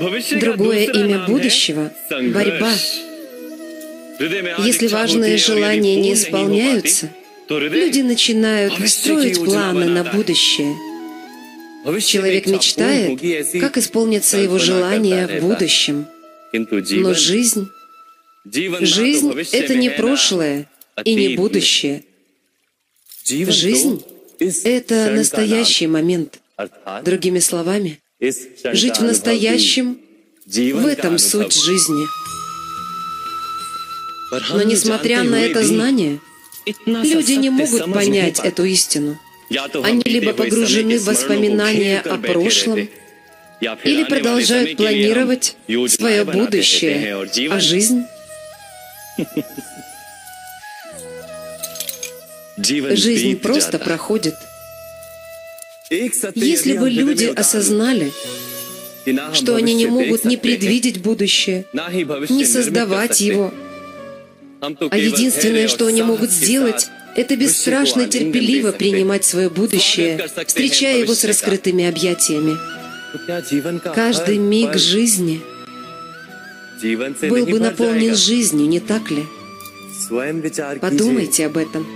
Другое имя будущего — борьба. Если важные желания не исполняются, люди начинают строить планы на будущее. Человек мечтает, как исполнятся его желания в будущем. Но жизнь, жизнь — это не прошлое и не будущее. Жизнь — это настоящий момент. Другими словами, жить в настоящем — в этом суть жизни. Но несмотря на это знание, люди не могут понять эту истину. Они либо погружены в воспоминания о прошлом, или продолжают планировать свое будущее, а жизнь Жизнь просто проходит. Если бы люди осознали, что они не могут ни предвидеть будущее, ни создавать его, а единственное, что они могут сделать, это бесстрашно терпеливо принимать свое будущее, встречая его с раскрытыми объятиями. Каждый миг жизни был бы наполнен жизнью, не так ли? Подумайте об этом.